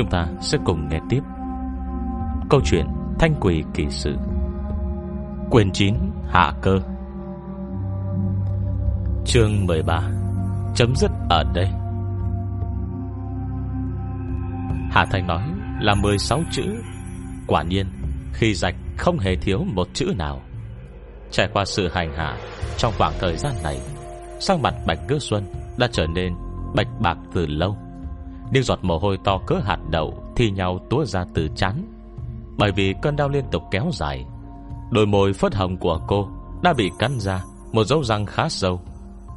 Chúng ta sẽ cùng nghe tiếp. Câu chuyện Thanh Quỷ Kỳ Sự. Quyền 9 Hạ Cơ. Chương 13 Chấm dứt ở đây. Hạ Thành nói là 16 chữ. Quả nhiên, Khi rạch không hề thiếu một chữ nào. Trải qua sự hành hạ Trong khoảng thời gian này Sang mặt Bạch Ngư Xuân Đã trở nên bạch bạc từ lâu. Những giọt mồ hôi to cỡ hạt đậu Thì nhau túa ra từ chán. Bởi vì cơn đau liên tục kéo dài, Đôi môi phớt hồng của cô Đã bị cắn ra Một dấu răng khá sâu,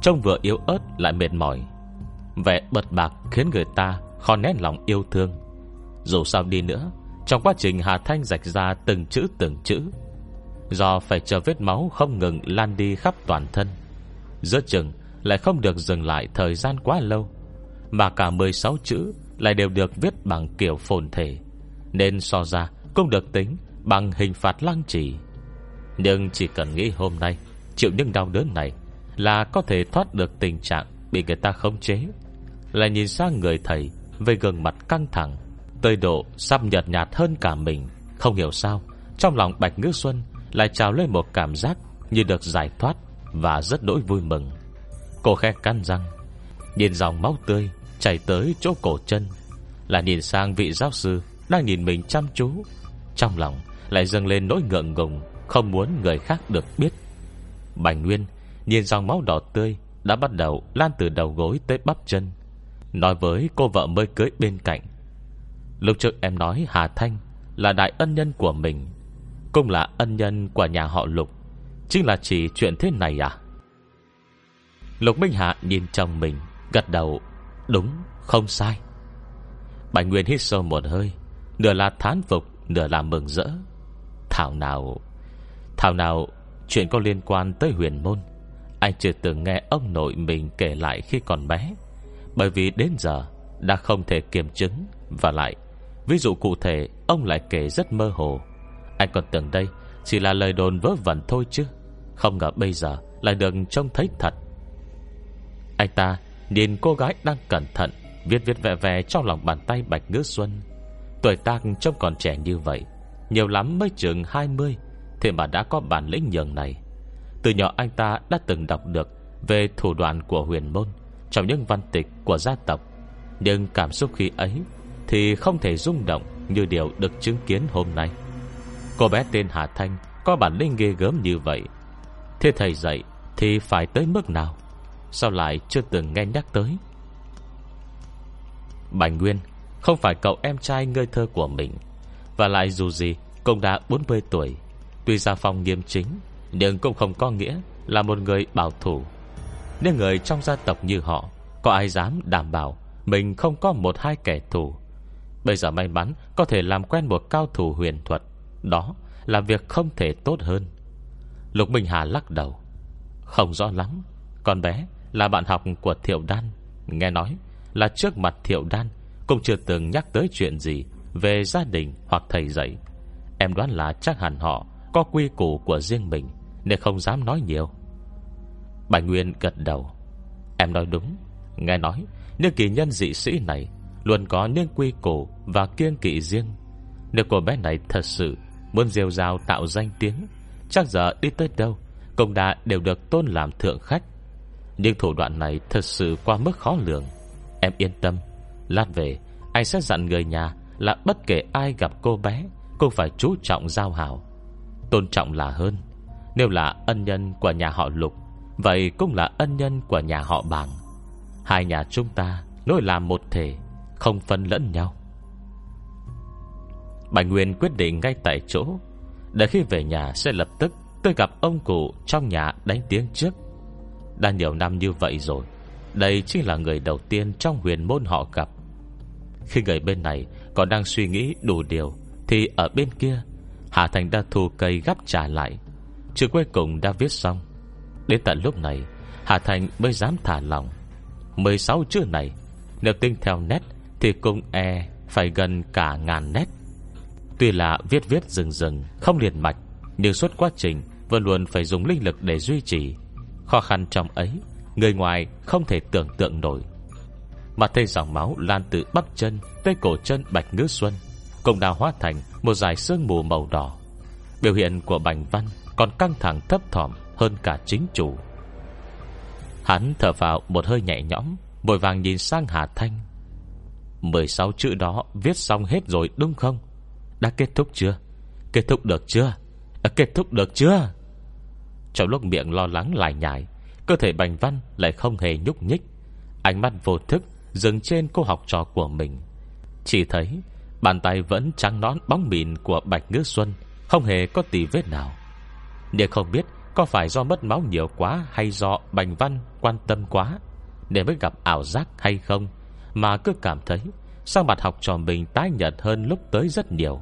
Trông vừa yếu ớt lại mệt mỏi. Vẻ bật bạc khiến người ta Khó nén lòng yêu thương. Dù sao đi nữa, Trong quá trình Hà Thanh rạch ra từng chữ từng chữ, Do phải chờ vết máu không ngừng lan đi khắp toàn thân, Giữa chừng lại không được dừng lại thời gian quá lâu. Mà cả 16 chữ lại đều được viết bằng kiểu phồn thể, Nên so ra cũng được tính bằng hình phạt lăng trì. Nhưng chỉ cần nghĩ hôm nay Chịu những đau đớn này Là có thể thoát được tình trạng Bị người ta khống chế. Là nhìn sang người thầy Với gương mặt căng thẳng Tơi độ sắp nhợt nhạt hơn cả mình. Không hiểu sao, Trong lòng Bạch Ngữ Xuân Lại trào lên một cảm giác Như được giải thoát Và rất đỗi vui mừng. Cô khẽ cắn răng, Nhìn dòng máu tươi chảy tới chỗ cổ chân Là nhìn sang vị giáo sư Đang nhìn mình chăm chú. Trong lòng lại dâng lên nỗi ngượng ngùng, Không muốn người khác được biết. Bành Nguyên Nhìn dòng máu đỏ tươi Đã bắt đầu lan từ đầu gối tới bắp chân, Nói với cô vợ mới cưới bên cạnh. Lúc trước em nói Hà Thanh Là đại ân nhân của mình, Cũng là ân nhân của nhà họ Lục Chính là chỉ chuyện thế này à? Lục Minh Hạ nhìn chồng mình, Gật đầu. Đúng, không sai. Bạch Nguyên hít sâu một hơi, Nửa là thán phục, Nửa là mừng rỡ. Thảo nào Thảo nào, Chuyện có liên quan tới huyền môn, Anh chưa từng nghe ông nội mình kể lại khi còn bé. Bởi vì đến giờ Đã không thể kiểm chứng Và lại, Ví dụ cụ thể, Ông lại kể rất mơ hồ. Anh còn tưởng đây Chỉ là lời đồn vớ vẩn thôi chứ, Không ngờ bây giờ Lại được trông thấy thật. Anh ta nhìn cô gái đang cẩn thận, Viết viết vẹ vẹ trong lòng bàn tay Bạch Ngữ Xuân. Tuổi tác trông còn trẻ như vậy, Nhiều lắm mới chừng 20 Thế mà đã có bản lĩnh nhường này. Từ nhỏ anh ta đã từng đọc được Về thủ đoạn của huyền môn Trong những văn tịch của gia tộc. Nhưng cảm xúc khi ấy Thì không thể rung động Như điều được chứng kiến hôm nay. Cô bé tên Hà Thanh Có bản lĩnh ghê gớm như vậy. Thế thầy dạy Thì phải tới mức nào? Sao lại chưa từng nghe nhắc tới? Bành Nguyên, Không phải cậu em trai ngơi thơ của mình. Và lại dù gì, Cũng đã 40 tuổi. Tuy gia phong nghiêm chính, Nhưng cũng không có nghĩa là một người bảo thủ. Nếu người trong gia tộc như họ, Có ai dám đảm bảo Mình không có một hai kẻ thù? Bây giờ may mắn Có thể làm quen một cao thủ huyền thuật. Đó là việc không thể tốt hơn. Lục Minh Hà lắc đầu. Không rõ lắm, Con bé là bạn học của Thiệu Đan. Nghe nói là trước mặt Thiệu Đan Cũng chưa từng nhắc tới chuyện gì Về gia đình hoặc thầy dạy. Em đoán là chắc hẳn họ Có quy củ của riêng mình, Nên không dám nói nhiều. Bạch Nguyên gật đầu. Em nói đúng. Nghe nói Những kỳ nhân dị sĩ này Luôn có những quy củ và kiêng kỵ riêng. Nếu cô bé này thật sự Muốn rêu rào tạo danh tiếng, Chắc giờ đi tới đâu công đã đều được tôn làm thượng khách. Nhưng thủ đoạn này thật sự qua mức khó lường. Em yên tâm. Lát về, anh sẽ dặn người nhà Là bất kể ai gặp cô bé Cũng phải chú trọng giao hảo. Tôn trọng là hơn. Nếu là ân nhân của nhà họ Lục, Vậy cũng là ân nhân của nhà họ Bàng. Hai nhà chúng ta Nối làm một thể, Không phân lẫn nhau. Bạch Nguyên quyết định ngay tại chỗ. Để khi về nhà sẽ lập tức, Tôi gặp ông cụ trong nhà đánh tiếng trước. Đã nhiều năm như vậy rồi, Đây chính là người đầu tiên Trong huyền môn họ gặp. Khi người bên này còn đang suy nghĩ đủ điều, Thì ở bên kia, Hà Thành đã thu cây gắp trả lại. Chữ cuối cùng đã viết xong. Đến tận lúc này, Hà Thành mới dám thả lòng 16 chữ này, Nếu tính theo nét, Thì cũng e phải gần cả ngàn nét. Tuy là viết viết rừng rừng, Không liền mạch, Nhưng suốt quá trình Vẫn luôn phải dùng linh lực để duy trì. Khó khăn trong ấy Người ngoài không thể tưởng tượng nổi. Mà thấy dòng máu lan từ bắp chân Tới cổ chân Bạch Ngữ Xuân Cũng đã hóa thành một dải sương mù màu đỏ. Biểu hiện của Bành Văn Còn căng thẳng thấp thỏm hơn cả chính chủ. Hắn thở vào một hơi nhẹ nhõm Vội vàng nhìn sang Hà Thanh. 16 chữ đó viết xong hết rồi đúng không? Đã kết thúc chưa? Kết thúc được chưa? À, Kết thúc được chưa? Trong lúc miệng lo lắng lại nhải Cơ thể Bành Văn lại không hề nhúc nhích. Ánh mắt vô thức Dừng trên cô học trò của mình. Chỉ thấy Bàn tay vẫn trắng nón bóng mịn của Bạch Ngữ Xuân Không hề có tì vết nào. Nhưng không biết Có phải do mất máu nhiều quá Hay do Bành Văn quan tâm quá Để mới gặp ảo giác hay không, Mà cứ cảm thấy Sao mặt học trò mình tái nhợt hơn lúc tới rất nhiều.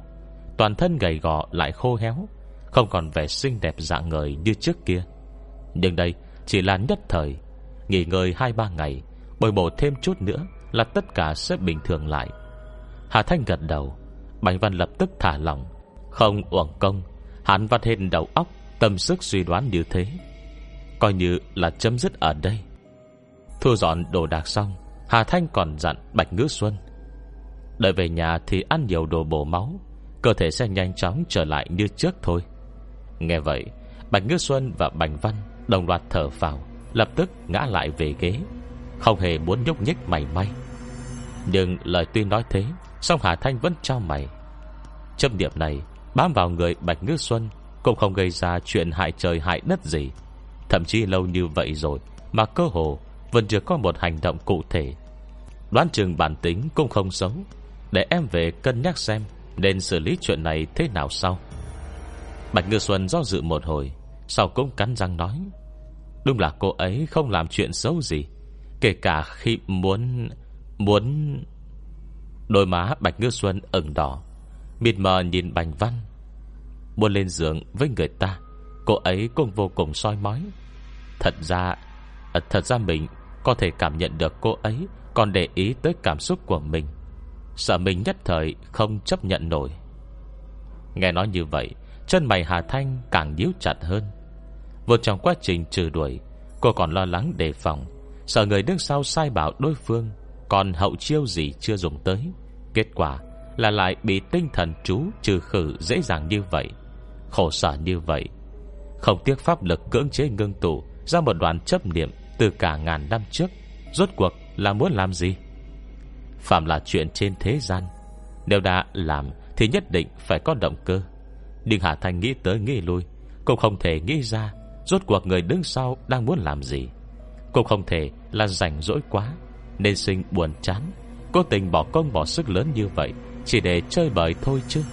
Toàn thân gầy gò lại khô héo không còn vẻ xinh đẹp dạng người như trước kia. Nhưng đây chỉ là nhất thời, Nghỉ ngơi 2-3 ngày, Bồi bổ thêm chút nữa Là tất cả sẽ bình thường lại. Hà Thanh gật đầu, Bành Văn lập tức thả lỏng, Không uổng công, Hắn vắt hết đầu óc, Tâm sức suy đoán như thế. Coi như là chấm dứt ở đây. Thu dọn đồ đạc xong, Hà Thanh còn dặn Bạch Ngữ Xuân, Đợi về nhà thì ăn nhiều đồ bổ máu, Cơ thể sẽ nhanh chóng trở lại như trước thôi. Nghe vậy, Bạch Ngư Xuân và Bành Văn Đồng loạt thở vào Lập tức ngã lại về ghế. Không hề muốn nhúc nhích mày may. Nhưng lời tuy nói thế, song Hà Thanh vẫn trao mày. Châm điểm này Bám vào người Bạch Ngư Xuân Cũng không gây ra chuyện hại trời hại đất gì. Thậm chí lâu như vậy rồi Mà cơ hồ vẫn chưa có một hành động cụ thể. Đoán chừng bản tính cũng không xấu Để em về cân nhắc xem Nên xử lý chuyện này thế nào sau. Bạch Ngư Xuân do dự một hồi, Sau cũng cắn răng nói, Đúng là cô ấy không làm chuyện xấu gì, Kể cả khi muốn Muốn Đôi má Bạch Ngư Xuân ửng đỏ, Mịt mờ nhìn Bành Văn. Muốn lên giường với người ta, Cô ấy cũng vô cùng soi mói. Thật ra Thật ra mình có thể cảm nhận được cô ấy Còn để ý tới cảm xúc của mình. Sợ mình nhất thời không chấp nhận nổi. Nghe nói như vậy Chân mày Hà Thanh càng nhíu chặt hơn. Vừa trong quá trình trừ đuổi, Cô còn lo lắng đề phòng. Sợ người đứng sau sai bảo đối phương, Còn hậu chiêu gì chưa dùng tới. Kết quả là lại bị tinh thần chú trừ khử dễ dàng như vậy. Khổ sở như vậy. Không tiếc pháp lực cưỡng chế ngưng tụ, Ra một đoàn chấp niệm Từ cả ngàn năm trước, Rốt cuộc là muốn làm gì? Phạm là chuyện trên thế gian. Nếu đã làm Thì nhất định phải có động cơ. Nhưng Hà Thành nghĩ tới nghĩ lui Cũng không thể nghĩ ra Rốt cuộc người đứng sau đang muốn làm gì. Cũng không thể là rảnh rỗi quá, Nên sinh buồn chán. Cố tình bỏ công bỏ sức lớn như vậy, Chỉ để chơi bời thôi chứ.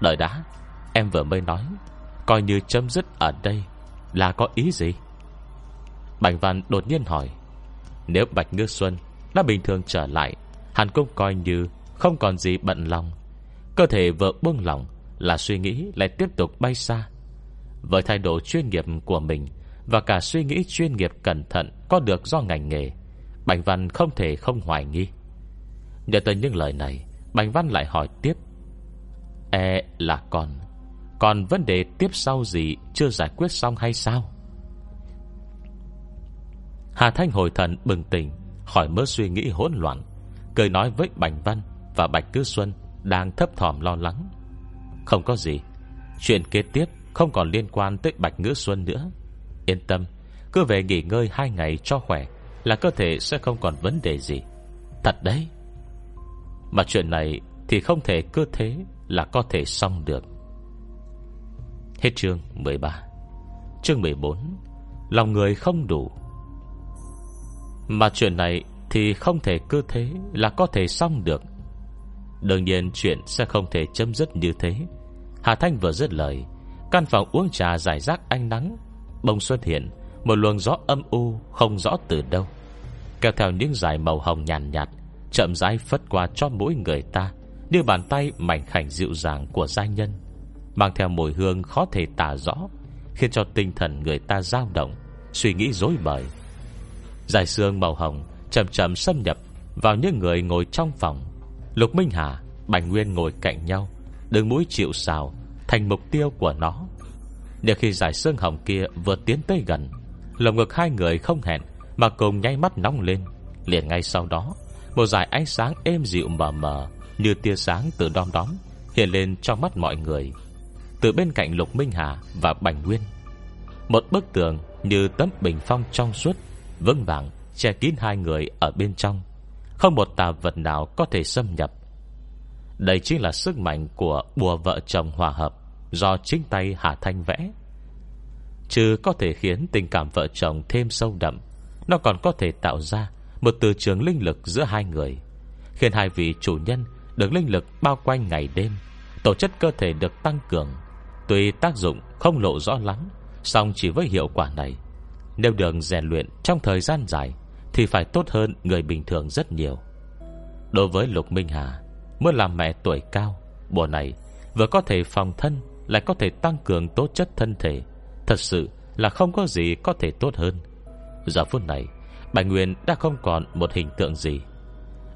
Đợi đã, Em vừa mới nói, Coi như chấm dứt ở đây Là có ý gì? Bạch Văn đột nhiên hỏi, Nếu Bạch Ngư Xuân Đã bình thường trở lại hàn cũng coi như không còn gì bận lòng. Cơ thể vừa buông lòng là suy nghĩ lại tiếp tục bay xa. Với thái độ chuyên nghiệp của mình Và cả suy nghĩ chuyên nghiệp cẩn thận Có được do ngành nghề, Bành Văn không thể không hoài nghi. Nhờ tới những lời này, Bành Văn lại hỏi tiếp. E là còn Còn vấn đề tiếp sau gì Chưa giải quyết xong hay sao? Hà Thanh hồi thần bừng tỉnh Khỏi mớ suy nghĩ hỗn loạn, Cười nói với Bành Văn Và Bạch Tư Xuân Đang thấp thỏm lo lắng. Không có gì. Chuyện kế tiếp không còn liên quan tới Bạch Ngữ Xuân nữa. Yên tâm, Cứ về nghỉ ngơi hai ngày cho khỏe Là cơ thể sẽ không còn vấn đề gì. Thật đấy. Mà chuyện này thì không thể cứ thế Là có thể xong được. Hết chương 13 Chương 14 Lòng người không đủ. Mà chuyện này thì không thể cứ thế là có thể xong được. Đương nhiên chuyện sẽ không thể chấm dứt như thế. Hà Thanh vừa dứt lời Căn phòng uống trà giải rác ánh nắng Bông xuất hiện Một luồng gió âm u không rõ từ đâu Kéo theo những dải màu hồng nhàn nhạt, nhạt Chậm rãi phất qua cho mỗi người ta Như bàn tay mảnh khảnh dịu dàng của gia nhân Mang theo mùi hương khó thể tả rõ Khiến cho tinh thần người ta dao động Suy nghĩ dối bời. Dải xương màu hồng Chậm chậm xâm nhập Vào những người ngồi trong phòng Lục Minh Hà Bành Nguyên ngồi cạnh nhau Đường mũi chịu xào Thành mục tiêu của nó. Để khi giải xương hồng kia vừa tiến tới gần, Lồng ngực hai người không hẹn Mà cùng nháy mắt nóng lên. Liền ngay sau đó, Một dải ánh sáng êm dịu mờ mờ Như tia sáng từ đom đóm Hiện lên trong mắt mọi người. Từ bên cạnh Lục Minh Hà và Bành Nguyên, Một bức tường như tấm bình phong trong suốt, Vững vàng che kín hai người ở bên trong. Không một tà vật nào có thể xâm nhập. Đây chính là sức mạnh của bùa vợ chồng hòa hợp, Do chính tay Hà Thanh vẽ. Chứ có thể khiến tình cảm vợ chồng thêm sâu đậm, Nó còn có thể tạo ra Một từ trường linh lực giữa hai người, Khiến hai vị chủ nhân Được linh lực bao quanh ngày đêm, Tổ chất cơ thể được tăng cường. Tuy tác dụng không lộ rõ lắm, song chỉ với hiệu quả này, Nếu được rèn luyện trong thời gian dài thì phải tốt hơn người bình thường rất nhiều. Đối với Lục Minh Hà, Muốn làm mẹ tuổi cao Bộ này vừa có thể phòng thân, Lại có thể tăng cường tố chất thân thể, Thật sự là không có gì có thể tốt hơn. Giờ phút này, Bạch Nguyên đã không còn một hình tượng gì.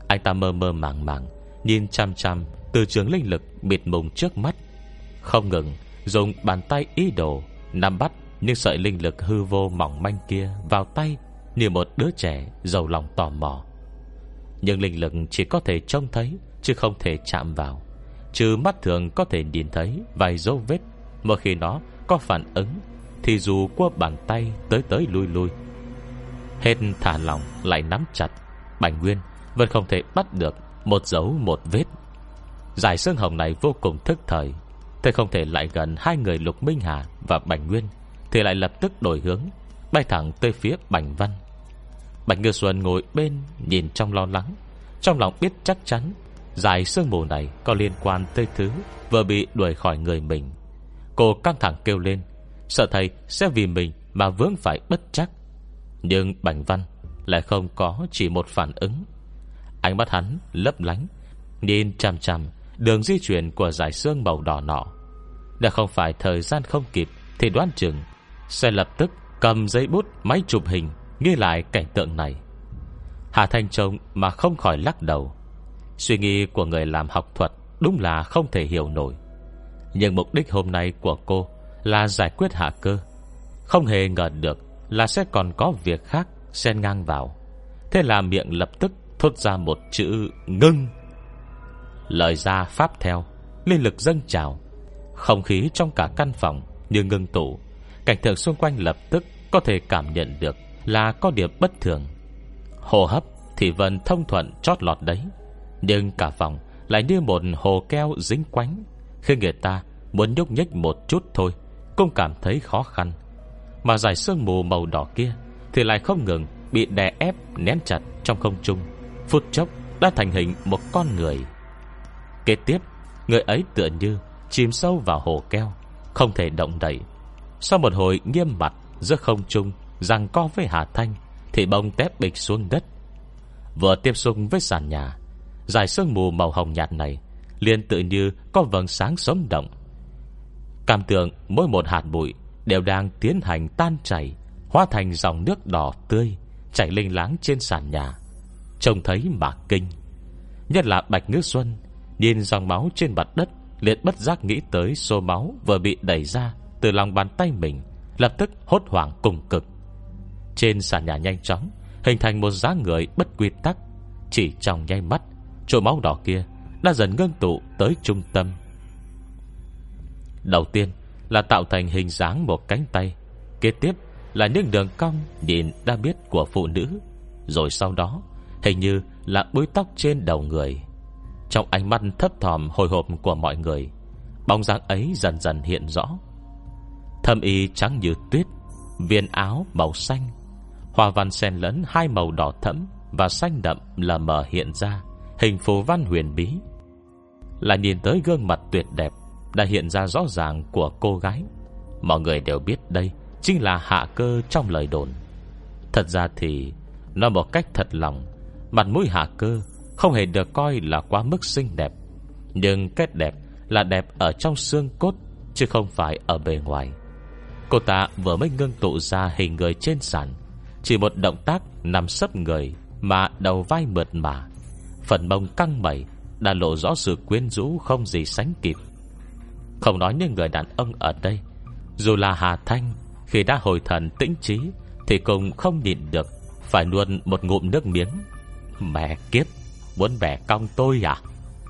Anh ta mơ mơ màng màng, Nhìn chăm chăm từ trường linh lực bịt mùng trước mắt. Không ngừng, dùng bàn tay ý đồ Nắm bắt những sợi linh lực hư vô mỏng manh kia Vào tay như một đứa trẻ Giàu lòng tò mò. Nhưng linh lực chỉ có thể trông thấy, Chứ không thể chạm vào. Trừ mắt thường có thể nhìn thấy Vài dấu vết. Mỗi khi nó có phản ứng, Thì dù qua bàn tay tới tới lui lui, Hết thả lòng lại nắm chặt. Bành Nguyên vẫn không thể bắt được Một dấu một vết. Giải xương hồng này vô cùng thức thời. Thế không thể lại gần hai người Lục Minh Hà và Bành Nguyên, Thì lại lập tức đổi hướng, Bay thẳng tới phía Bành Văn. Bạch Ngư Xuân ngồi bên Nhìn trong lo lắng. Trong lòng biết chắc chắn Giải sương mù này có liên quan tới thứ Vừa bị đuổi khỏi người mình. Cô căng thẳng kêu lên, Sợ thầy sẽ vì mình mà vướng phải bất chắc. Nhưng Bành Văn Lại không có chỉ một phản ứng. Ánh mắt hắn lấp lánh, Nhìn chằm chằm Đường di chuyển của giải xương màu đỏ nọ. Đã không phải thời gian không kịp Thì đoán chừng Sẽ lập tức cầm giấy bút máy chụp hình nghe lại cảnh tượng này, Hà Thanh Trông mà không khỏi lắc đầu. Suy nghĩ của người làm học thuật Đúng là không thể hiểu nổi. Nhưng mục đích hôm nay của cô Là giải quyết hạ cơ. Không hề ngờ được Là sẽ còn có việc khác Xen ngang vào. Thế là miệng lập tức thốt ra một chữ ngưng. Lời ra pháp theo, Linh lực dâng trào. Không khí trong cả căn phòng như ngưng tụ. Cảnh tượng xung quanh lập tức Có thể cảm nhận được là có điểm bất thường. Hồ hấp thì vẫn thông thuận chót lọt đấy, Nhưng cả phòng Lại như một hồ keo dính quánh Khi người ta muốn nhúc nhích một chút thôi, Cũng cảm thấy khó khăn. Mà giải sương mù màu đỏ kia Thì lại không ngừng bị đè ép, Nén chặt trong không trung. Phút chốc đã thành hình một con người. Kế tiếp, Người ấy tựa như chìm sâu vào hồ keo, Không thể động đậy. Sau một hồi nghiêm mặt giữa không trung Rằng co với Hà Thanh, Thì bông tép bịch xuống đất. Vừa tiếp xúc với sàn nhà, Dài sương mù màu hồng nhạt này liền tự như có vầng sáng sống động. Cảm tưởng mỗi một hạt bụi Đều đang tiến hành tan chảy, Hóa thành dòng nước đỏ tươi, Chảy linh láng trên sàn nhà. Trông thấy mà kinh. Nhất là Bạch Ngư Xuân, Nhìn dòng máu trên mặt đất, liền bất giác nghĩ tới số máu Vừa bị đẩy ra từ lòng bàn tay mình, Lập tức hốt hoảng cùng cực. Trên sàn nhà nhanh chóng, Hình thành một dáng người bất quy tắc. Chỉ trong nháy mắt, Chỗ máu đỏ kia đã dần ngưng tụ tới trung tâm. Đầu tiên là tạo thành hình dáng một cánh tay, Kế tiếp là những đường cong Nhìn đã biết của phụ nữ, Rồi sau đó Hình như là búi tóc trên đầu người. Trong ánh mắt thấp thòm hồi hộp của mọi người, Bóng dáng ấy dần dần hiện rõ. Thâm y trắng như tuyết, Viên áo màu xanh Hoa văn xen lẫn hai màu đỏ thẫm Và xanh đậm là mờ hiện ra, Hình phù văn huyền bí. Là nhìn tới gương mặt tuyệt đẹp Đã hiện ra rõ ràng của cô gái. Mọi người đều biết đây Chính là hạ cơ trong lời đồn. Thật ra thì, Nói một cách thật lòng, Mặt mũi hạ cơ Không hề được coi là quá mức xinh đẹp. Nhưng cái đẹp là đẹp ở trong xương cốt, Chứ không phải ở bề ngoài. Cô ta vừa mới ngưng tụ ra hình người trên sàn chỉ một động tác nằm sấp người Mà đầu vai mượt mà. Phần mông căng mẩy Đã lộ rõ sự quyến rũ không gì sánh kịp. Không nói những người đàn ông ở đây, Dù là Hà Thanh, Khi đã hồi thần tĩnh trí, Thì cũng không nhịn được, Phải nuốt một ngụm nước miếng. Mẹ kiếp, Muốn bẻ cong tôi à?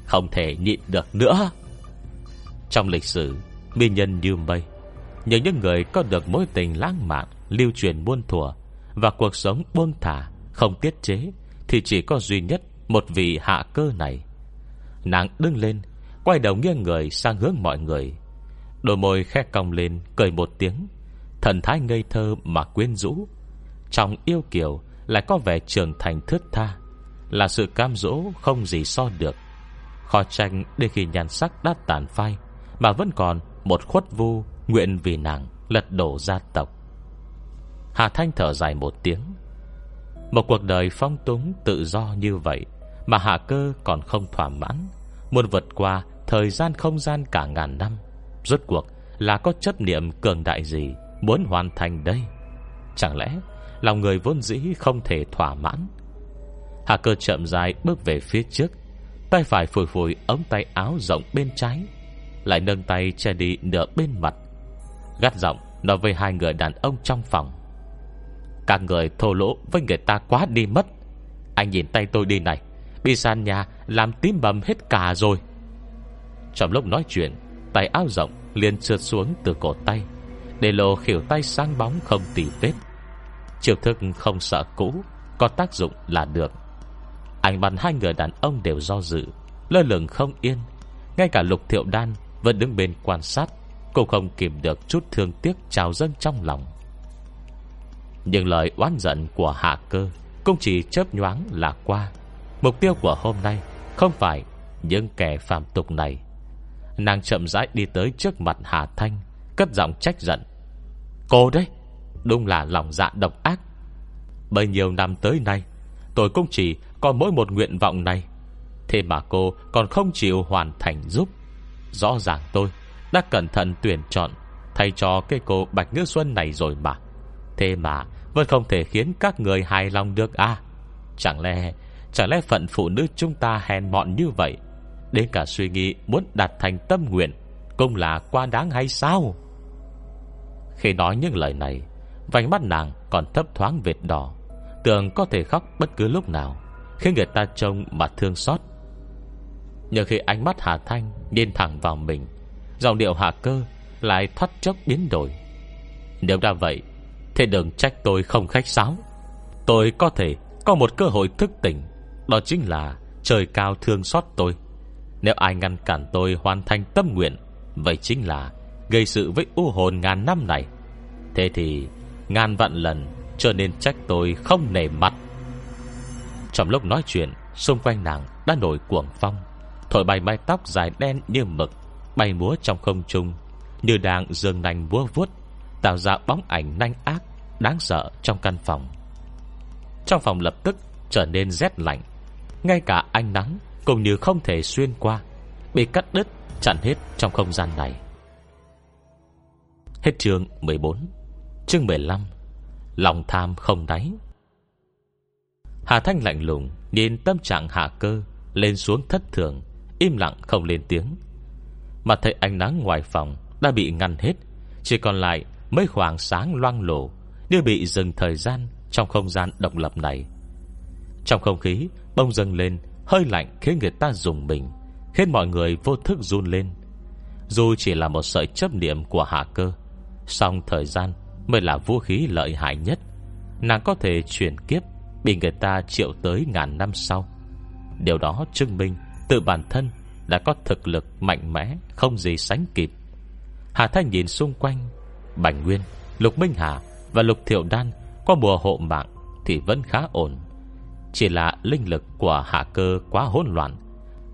Không thể nhịn được nữa. Trong lịch sử, mỹ nhân như mây Nhưng những người có được mối tình lãng mạn, Lưu truyền buôn thùa và cuộc sống buông thả, Không tiết chế, Thì chỉ có duy nhất Một vị hạ cơ này. Nàng đứng lên, Quay đầu nghiêng người sang hướng mọi người. Đôi môi khẽ cong lên, Cười một tiếng. Thần thái ngây thơ mà quyến rũ. Trong yêu kiều Lại có vẻ trưởng thành thước tha, Là sự cam dỗ không gì so được. Khó tranh để khi nhàn sắc đã tàn phai, Mà vẫn còn một khuất vu Nguyện vì nàng lật đổ gia tộc. Hà Thanh thở dài một tiếng. Một cuộc đời phong túng tự do như vậy Mà Hà Cơ còn không thỏa mãn, Muốn vượt qua thời gian không gian cả ngàn năm, Rốt cuộc là có chấp niệm cường đại gì Muốn hoàn thành đây? Chẳng lẽ Lòng người vốn dĩ không thể thỏa mãn? Hà cơ chậm dài bước về phía trước, Tay phải phủi phủi ống tay áo rộng bên trái, Lại nâng tay che đi nửa bên mặt. Gắt giọng nói với hai người đàn ông trong phòng. Các người thô lỗ với người ta quá đi mất. Anh nhìn tay tôi đi này. Bị sàn nhà làm tím bầm hết cả rồi. Trong lúc nói chuyện, Tay áo rộng liền trượt xuống từ cổ tay, Để lộ khỉu tay sáng bóng không tỉ vết. Chiều thức không sợ cũ, Có tác dụng là được. Ảnh mặt hai người đàn ông đều do dự, Lơ lửng không yên. Ngay cả lục thiệu đan Vẫn đứng bên quan sát cô không kìm được chút thương tiếc trào dâng trong lòng. Nhưng lời oán giận của hạ cơ Cũng chỉ chớp nhoáng là qua. Mục tiêu của hôm nay Không phải những kẻ phạm tục này. Nàng chậm rãi đi tới trước mặt Hà Thanh, Cất giọng trách giận. Cô đấy, Đúng là lòng dạ độc ác. Bấy nhiêu năm tới nay, Tôi cũng chỉ có mỗi một nguyện vọng này. Thế mà cô còn không chịu hoàn thành giúp. Rõ ràng tôi Đã cẩn thận tuyển chọn Thay cho cái cô Bạch Ngư Xuân này rồi mà. Thế mà vẫn không thể khiến các người hài lòng được à? Chẳng lẽ Chẳng lẽ phận phụ nữ chúng ta hèn mọn như vậy? Đến cả suy nghĩ muốn đạt thành tâm nguyện Cũng là quá đáng hay sao? Khi nói những lời này, Vành mắt nàng còn thấp thoáng vệt đỏ. Tưởng có thể khóc bất cứ lúc nào, Khiến người ta trông mà thương xót. Nhờ khi ánh mắt Hà Thanh Nhìn thẳng vào mình Dòng điệu hạ cơ lại thoát chốc biến đổi. Nếu đã vậy Thế đừng trách tôi không khách sáo. Tôi có thể có một cơ hội thức tỉnh, Đó chính là trời cao thương xót tôi. Nếu ai ngăn cản tôi hoàn thành tâm nguyện, Vậy chính là Gây sự với u hồn ngàn năm này. Thế thì Ngàn vạn lần Cho nên trách tôi không nề mặt. Trong lúc nói chuyện, Xung quanh nàng đã nổi cuồng phong. Thổi bay mái tóc dài đen như mực, Bay múa trong không trung, Như đang dường nành búa vuốt. Tạo ra bóng ảnh nanh ác, Đáng sợ trong căn phòng. Trong phòng lập tức trở nên rét lạnh. Ngay cả ánh nắng Cũng như không thể xuyên qua, Bị cắt đứt, chặn hết trong không gian này. Hết chương 14 Chương 15 Lòng tham không đáy. Hà Thanh lạnh lùng Nhìn tâm trạng hạ cơ Lên xuống thất thường, Im lặng không lên tiếng. Mà thấy ánh nắng ngoài phòng Đã bị ngăn hết, Chỉ còn lại mấy khoảng sáng loang lổ, Như bị dừng thời gian Trong không gian độc lập này. Trong không khí, bông dâng lên, Hơi lạnh khiến người ta dùng mình, Khiến mọi người vô thức run lên. Dù chỉ là một sợi chấp niệm của hạ cơ, Song thời gian Mới là vũ khí lợi hại nhất. Nàng có thể chuyển kiếp Bị người ta triệu tới ngàn năm sau. Điều đó chứng minh Tự bản thân đã có thực lực mạnh mẽ, Không gì sánh kịp. Hà Thanh nhìn xung quanh Bành Nguyên, Lục Minh Hà và Lục Thiệu Đan Có bùa hộ mạng Thì vẫn khá ổn. Chỉ là linh lực của hạ cơ quá hỗn loạn.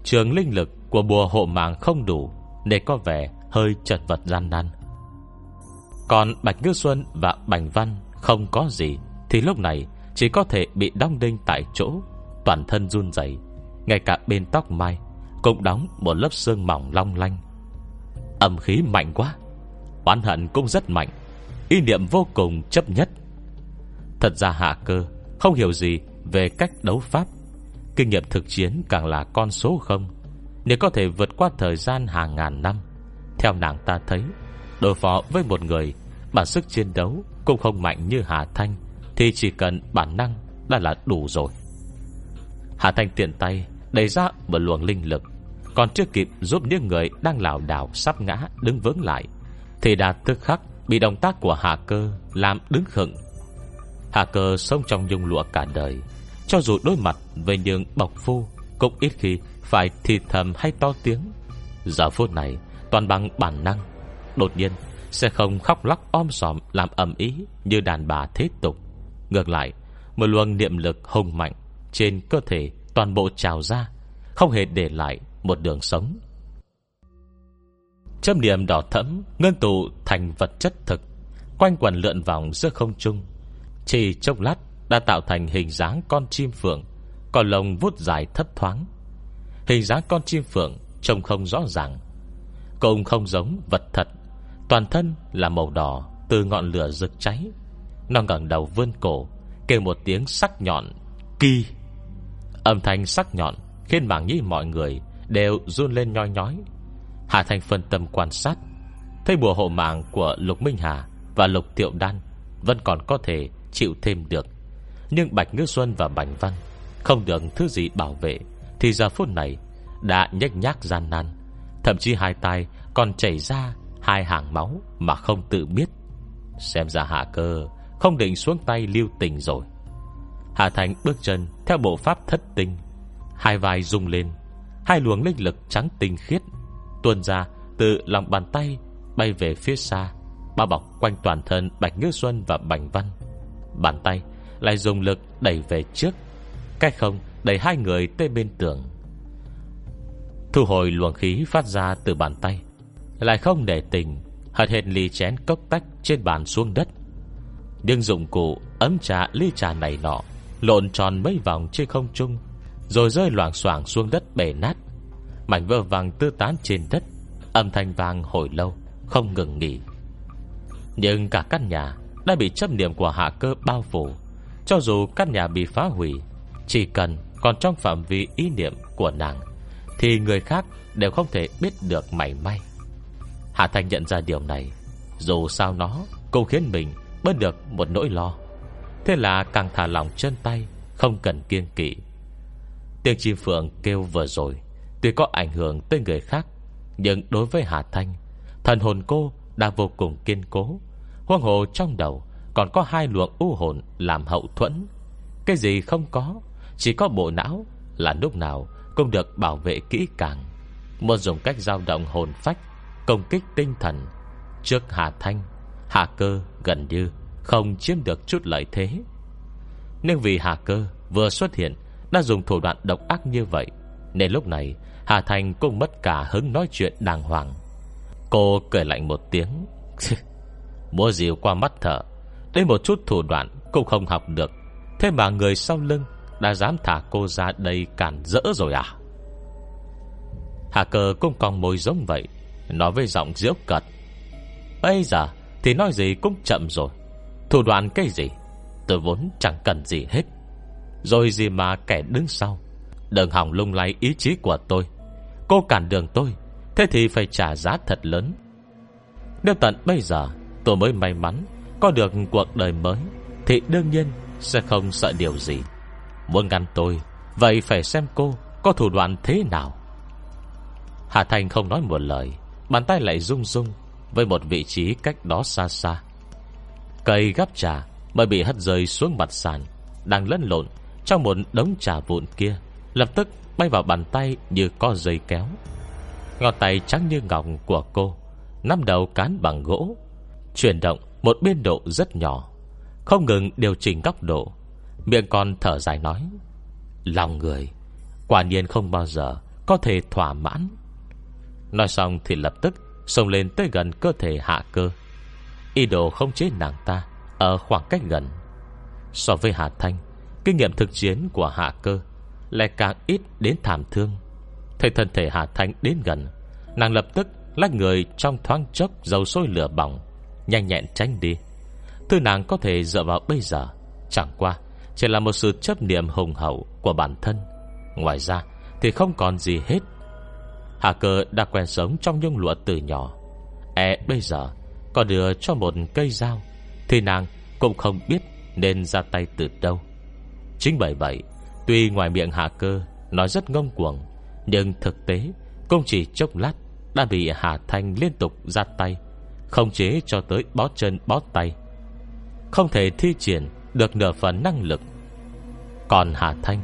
Trường linh lực của bùa hộ mạng không đủ Để có vẻ hơi chật vật gian nan. Còn Bạch Ngư Xuân và Bành Văn Không có gì Thì lúc này chỉ có thể bị đóng đinh tại chỗ Toàn thân run dày Ngay cả bên tóc mai Cũng đóng một lớp xương mỏng long lanh. Âm khí mạnh quá. Oán hận cũng rất mạnh, Ý niệm vô cùng chấp nhất. Thật ra hạ cơ Không hiểu gì về cách đấu pháp. Kinh nghiệm thực chiến càng là con số không. Nếu có thể vượt qua thời gian hàng ngàn năm, Theo nàng ta thấy, Đối phó với một người Bản sức chiến đấu cũng không mạnh như Hà Thanh, Thì chỉ cần bản năng đã là đủ rồi. Hà Thanh tiện tay Đẩy ra một luồng linh lực, Còn chưa kịp giúp những người đang lảo đảo Sắp ngã đứng vững lại thì đã tức khắc bị động tác của Hạ Cơ Làm đứng khựng. Hạ Cơ sống trong nhung lụa cả đời, Cho dù đối mặt với những bọc phu, Cũng ít khi phải thì thầm hay to tiếng. Giờ phút này, Toàn bằng bản năng, Đột nhiên sẽ không khóc lóc om sòm Làm ẩm ý như đàn bà thế tục. Ngược lại, Một luồng niệm lực hùng mạnh Trên cơ thể toàn bộ trào ra, Không hề để lại một đường sống. Châm niệm đỏ thẫm Ngân tụ thành vật chất thực, Quanh quần lượn vòng giữa không trung. Chỉ chốc lát, Đã tạo thành hình dáng con chim phượng, có lồng vút dài thấp thoáng. Hình dáng con chim phượng Trông không rõ ràng, Cũng không giống vật thật. Toàn thân là màu đỏ Từ ngọn lửa rực cháy. Nó ngẩng đầu vươn cổ, Kêu một tiếng sắc nhọn, Kỳ. Âm thanh sắc nhọn Khiến mảng nhĩ mọi người Đều run lên nhoi nhói. Hà Thanh phân tâm quan sát. Thấy bùa hộ mạng của Lục Minh Hà Và Lục Tiệu Đan Vẫn còn có thể chịu thêm được. Nhưng Bạch Ngư Xuân và Bành Văn Không được thứ gì bảo vệ, Thì giờ phút này Đã nhách nhác gian nan. Thậm chí hai tay còn chảy ra Hai hàng máu mà không tự biết. Xem ra hạ cơ Không định xuống tay lưu tình rồi. Hà Thành bước chân Theo bộ pháp thất tinh, Hai vai rung lên, Hai luồng linh lực trắng tinh khiết Tuôn ra, từ lòng bàn tay Bay về phía xa. Bao bọc quanh toàn thân Bạch Ngư Xuân và Bành Văn. Bàn tay lại dùng lực đẩy về trước. Cái không đẩy hai người tới bên tường. Thu hồi luồng khí phát ra từ bàn tay. Lại không để tình, Hật hệt ly chén cốc tách trên bàn xuống đất. Nhưng dụng cụ ấm trà, ly trà này nọ Lộn tròn mấy vòng trên không trung, Rồi rơi loảng xoảng xuống đất bể nát. Mảnh vỡ vàng tư tán trên đất. Âm thanh vàng hồi lâu, Không ngừng nghỉ. Nhưng cả căn nhà Đã bị chấp niệm của hạ cơ bao phủ. Cho dù căn nhà bị phá hủy, Chỉ cần còn trong phạm vi ý niệm của nàng, Thì người khác đều không thể biết được mảy may. Hạ Thanh nhận ra điều này. Dù sao nó cũng khiến mình bớt được một nỗi lo. Thế là càng thả lòng chân tay, Không cần kiên kỵ. Tiếng chim phượng kêu vừa rồi. Tuy có ảnh hưởng tới người khác, Nhưng đối với Hà Thanh, Thần hồn cô đã vô cùng kiên cố. Huang hồ trong đầu Còn có hai luồng u hồn làm hậu thuẫn. Cái gì không có, Chỉ có bộ não Là lúc nào cũng được bảo vệ kỹ càng. Muốn dùng cách dao động hồn phách, Công kích tinh thần, Trước Hà Thanh, Hà Cơ gần như không chiếm được chút lợi thế. Nhưng vì Hà Cơ vừa xuất hiện, Đã dùng thủ đoạn độc ác như vậy, Nên lúc này Hà Thành cũng mất cả hứng nói chuyện đàng hoàng. Cô cười lạnh một tiếng. Mua dìu qua mắt thở Đến một chút thủ đoạn cũng không học được. Thế mà người sau lưng Đã dám thả cô ra đây cản rỡ rồi à? Hà cơ cũng còn môi giống vậy, Nói với giọng diễu cật Bây giờ thì nói gì cũng chậm rồi. Thủ đoạn cái gì? Tôi vốn chẳng cần gì hết. Rồi gì mà kẻ đứng sau? Đừng hỏng lung lay ý chí của tôi. Cô cản đường tôi, Thế thì phải trả giá thật lớn. Nếu tận bây giờ, tôi mới may mắn Có được cuộc đời mới, Thì đương nhiên sẽ không sợ điều gì. Muốn ngăn tôi, Vậy phải xem cô có thủ đoạn thế nào. Hà Thành không nói một lời, Bàn tay lại rung rung Với một vị trí cách đó xa xa. Cây gắp trà Mới bị hất rơi xuống mặt sàn, Đang lẫn lộn trong một đống trà vụn kia, Lập tức bay vào bàn tay như có dây kéo. Ngón tay trắng như ngọc của cô Nắm đầu cán bằng gỗ, Chuyển động một biên độ rất nhỏ, Không ngừng điều chỉnh góc độ. Miệng con thở dài nói, Lòng người, Quả nhiên không bao giờ Có thể thỏa mãn. Nói xong thì lập tức Xông lên tới gần cơ thể hạ cơ. Ý đồ không chế nàng ta Ở khoảng cách gần. So với Hà Thanh, Kinh nghiệm thực chiến của hạ cơ lại càng ít đến thảm thương. Thấy thân thể Hà Thanh đến gần, Nàng lập tức lách người trong thoáng chốc Dầu sôi lửa bỏng, Nhanh nhẹn tránh đi. Thứ nàng có thể dựa vào bây giờ, Chẳng qua Chỉ là một sự chấp niệm hùng hậu Của bản thân. Ngoài ra thì không còn gì hết. Hà cơ đã quen sống trong nhung lụa từ nhỏ. E bây giờ Có đưa cho một cây dao Thì nàng cũng không biết Nên ra tay từ đâu. Chính bởi vậy Tuy ngoài miệng hạ cơ Nói rất ngông cuồng, Nhưng thực tế Công chỉ chốc lát Đã bị Hà Thanh liên tục ra tay, Không chế cho tới bó chân bó tay. Không thể thi triển Được nửa phần năng lực. Còn Hà Thanh,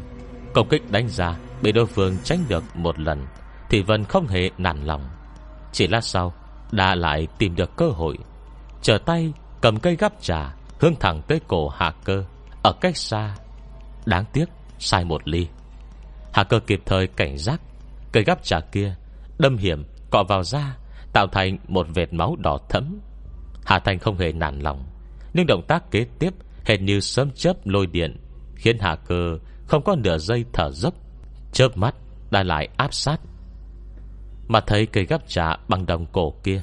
Công kích đánh ra Bị đối phương tránh được một lần Thì vẫn không hề nản lòng. Chỉ lát sau, Đã lại tìm được cơ hội, Trở tay cầm cây gắp trà Hướng thẳng tới cổ hạ cơ Ở cách xa. Đáng tiếc sai một ly. Hà cơ kịp thời cảnh giác, Cây gắp trà kia, Đâm hiểm, cọ vào da, Tạo thành một vệt máu đỏ thẫm. Hà Thành không hề nản lòng, Nhưng động tác kế tiếp Hệt như sớm chớp lôi điện, Khiến Hà cơ không có nửa giây thở dốc, Chớp mắt đã lại áp sát. Mà thấy cây gắp trà bằng đồng cổ kia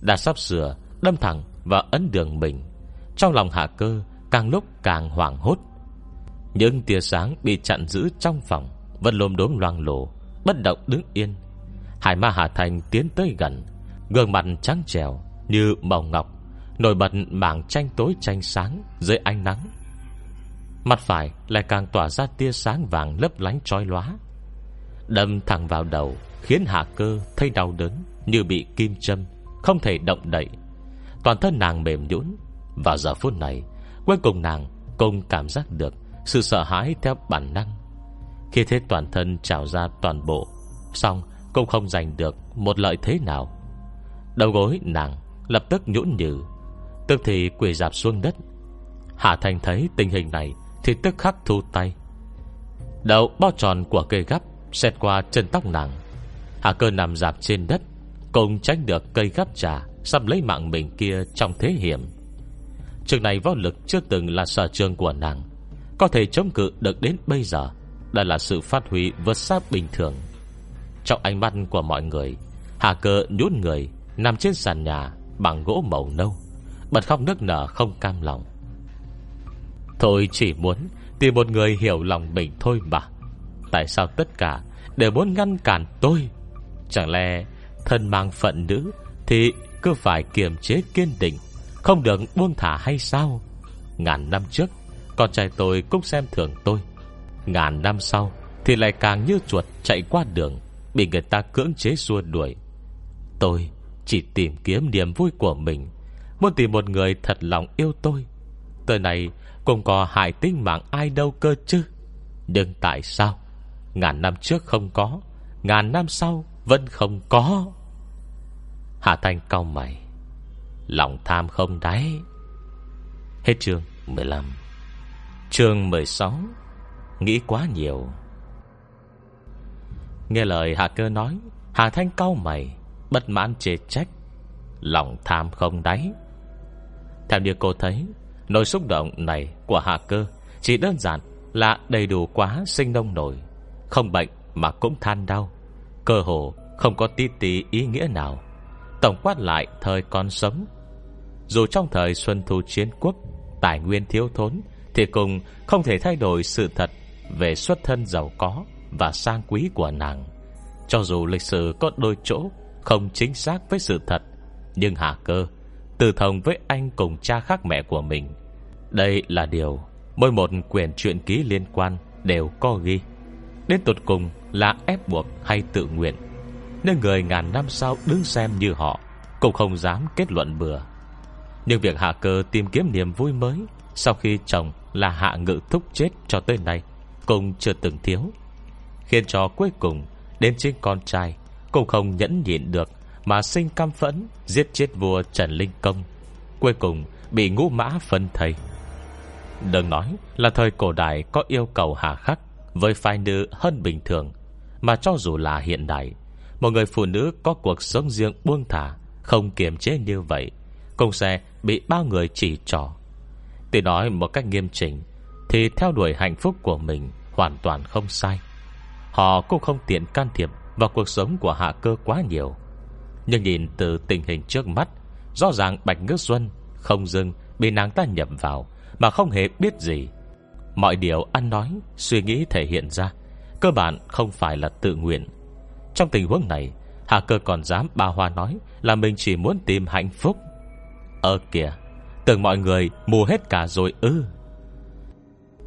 Đã sắp sửa Đâm thẳng và ấn đường mình, Trong lòng hạ cơ Càng lúc càng hoảng hốt. Những tia sáng bị chặn giữ trong phòng, Vẫn lồm đốm loang lổ, Bất động đứng yên. Hải ma Hà Thành tiến tới gần, Gương mặt trắng trèo như màu ngọc, Nổi bật mảng tranh tối tranh sáng Dưới ánh nắng. Mặt phải lại càng tỏa ra tia sáng vàng lấp lánh trói lóa. Đâm thẳng vào đầu Khiến hạ cơ thấy đau đớn Như bị kim châm, Không thể động đậy. Toàn thân nàng mềm nhũn và giờ phút này, Cuối cùng nàng cũng cảm giác được sự sợ hãi theo bản năng. Khi thế toàn thân trào ra toàn bộ, Xong cũng không giành được Một lợi thế nào. Đầu gối nàng lập tức nhũn nhừ, Tức thì quỳ dạp xuống đất. Hạ Thành thấy tình hình này Thì tức khắc thu tay. Đầu bao tròn của cây gắp Xẹt qua chân tóc nàng. Hạ cơ nằm dạp trên đất Cùng tránh được cây gắp trà Sắp lấy mạng mình kia trong thế hiểm. Trường này võ lực chưa từng là sở trường của nàng. Có thể chống cự được đến bây giờ, Đã là sự phát huy vượt xa bình thường. Trong ánh mắt của mọi người, Hà cơ nhún người, Nằm trên sàn nhà, Bằng gỗ màu nâu, Bật khóc nước nở không cam lòng. Thôi chỉ muốn Tìm một người hiểu lòng mình thôi mà. Tại sao tất cả Đều muốn ngăn cản tôi? Chẳng lẽ thân mang phận nữ Thì cứ phải kiềm chế kiên định, Không được buông thả hay sao? Ngàn năm trước con trai tôi cũng xem thường tôi. Ngàn năm sau Thì lại càng như chuột chạy qua đường, Bị người ta cưỡng chế xua đuổi. Tôi chỉ tìm kiếm niềm vui của mình, Muốn tìm một người thật lòng yêu tôi. Tới này cũng có hại tính mạng ai đâu cơ chứ. Nhưng tại sao? Ngàn năm trước không có, Ngàn năm sau vẫn không có. Hạ Thanh cau mày. Lòng tham không đáy. Hết chương 15 Chương 16 Nghĩ quá nhiều. Nghe lời Hà Cơ nói, Hà Thanh cau mày, Bất mãn chê trách, Lòng tham không đáy. Theo như cô thấy, Nỗi xúc động này của Hà Cơ Chỉ đơn giản là đầy đủ quá sinh nông nổi, Không bệnh mà cũng than đau, Cơ hồ không có tí tí ý nghĩa nào. Tổng quát lại thời còn sống. Dù trong thời Xuân Thu Chiến Quốc, Tài nguyên thiếu thốn thì cùng không thể thay đổi sự thật Về xuất thân giàu có Và sang quý của nàng. Cho dù lịch sử có đôi chỗ Không chính xác với sự thật, Nhưng hạ cơ, Từ thông với anh cùng cha khác mẹ của mình, Đây là điều Mỗi một quyển truyện ký liên quan Đều có ghi. Đến tột cùng là ép buộc hay tự nguyện, nên người ngàn năm sau đứng xem như họ Cũng không dám kết luận bừa. Nhưng việc hạ cơ tìm kiếm niềm vui mới Sau khi chồng là hạ ngự thúc chết cho tới nay, Cũng chưa từng thiếu. Khiến cho cuối cùng, Đến trên con trai, Cũng không nhẫn nhịn được Mà sinh căm phẫn, Giết chết vua Trần Linh Công, Cuối cùng bị ngũ mã phân thầy. Đừng nói là thời cổ đại Có yêu cầu hà khắc Với phái nữ hơn bình thường, Mà cho dù là hiện đại, một người phụ nữ có cuộc sống riêng buông thả, Không kiềm chế như vậy, Cũng sẽ bị bao người chỉ trỏ. Tuy nói một cách nghiêm chỉnh, Thì theo đuổi hạnh phúc của mình Hoàn toàn không sai. Họ cũng không tiện can thiệp Vào cuộc sống của hạ cơ quá nhiều. Nhưng nhìn từ tình hình trước mắt, Rõ ràng Bạch Ngước Xuân Không dưng bị nàng ta nhập vào Mà không hề biết gì. Mọi điều ăn nói, Suy nghĩ thể hiện ra, Cơ bản không phải là tự nguyện. Trong tình huống này, Hạ cơ còn dám ba hoa nói Là mình chỉ muốn tìm hạnh phúc. Ờ kìa! Tưởng mọi người mù hết cả rồi ư.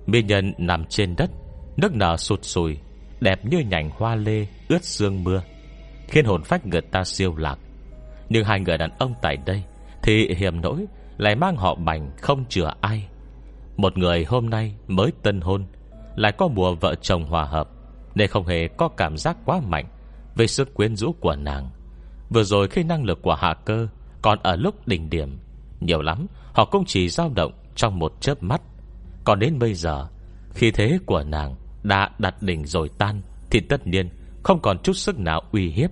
Mỹ nhân nằm trên đất, Nước nở sụt sùi, Đẹp như nhành hoa lê ướt sương mưa, Khiến hồn phách người ta siêu lạc. Nhưng hai người đàn ông tại đây Thì hiểm nỗi, Lại mang họ bành không chừa ai. Một người hôm nay mới tân hôn, Lại có mùa vợ chồng hòa hợp, Nên không hề có cảm giác quá mạnh Về sức quyến rũ của nàng. Vừa rồi khi năng lực của hạ cơ Còn ở lúc đỉnh điểm nhiều lắm, họ cũng chỉ dao động Trong một chớp mắt. Còn đến bây giờ, Khi thế của nàng đã đặt đỉnh rồi tan, Thì tất nhiên không còn chút sức nào uy hiếp.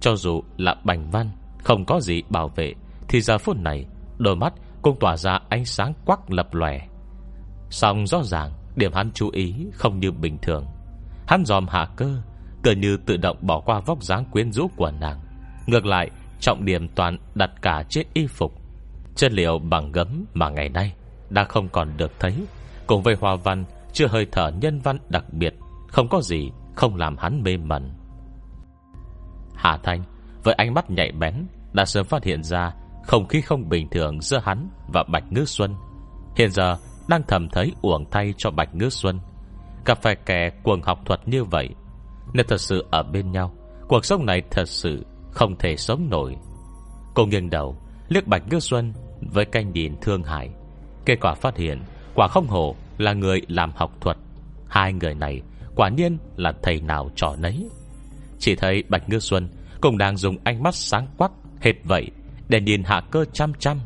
Cho dù là bành văn Không có gì bảo vệ, Thì giờ phút này Đôi mắt cũng tỏa ra ánh sáng quắc lập lòe. Xong rõ ràng, Điểm hắn chú ý không như bình thường. Hắn dòm hạ cơ Tựa như tự động bỏ qua vóc dáng quyến rũ của nàng. Ngược lại, Trọng điểm toàn đặt cả trên y phục chất liệu bằng gấm mà ngày nay Đã không còn được thấy. Cùng với hoa văn, Chưa hơi thở nhân văn đặc biệt, Không có gì không làm hắn mê mẩn. Hà Thanh, Với ánh mắt nhạy bén, Đã sớm phát hiện ra Không khí không bình thường giữa hắn và Bạch Ngư Xuân. Hiện giờ đang thầm thấy uổng thay cho Bạch Ngư Xuân. Gặp phải kẻ cuồng học thuật như vậy, Nếu thật sự ở bên nhau, Cuộc sống này thật sự không thể sống nổi. Cô nghiêng đầu, Liếc Bạch Ngư Xuân với canh nhìn thương hại. Kết quả phát hiện, Quả không hổ là người làm học thuật. Hai người này quả nhiên là thầy nào trò nấy. Chỉ thấy Bạch Ngư Xuân Cũng đang dùng ánh mắt sáng quắc Hệt vậy, để nhìn hạ cơ chăm chăm.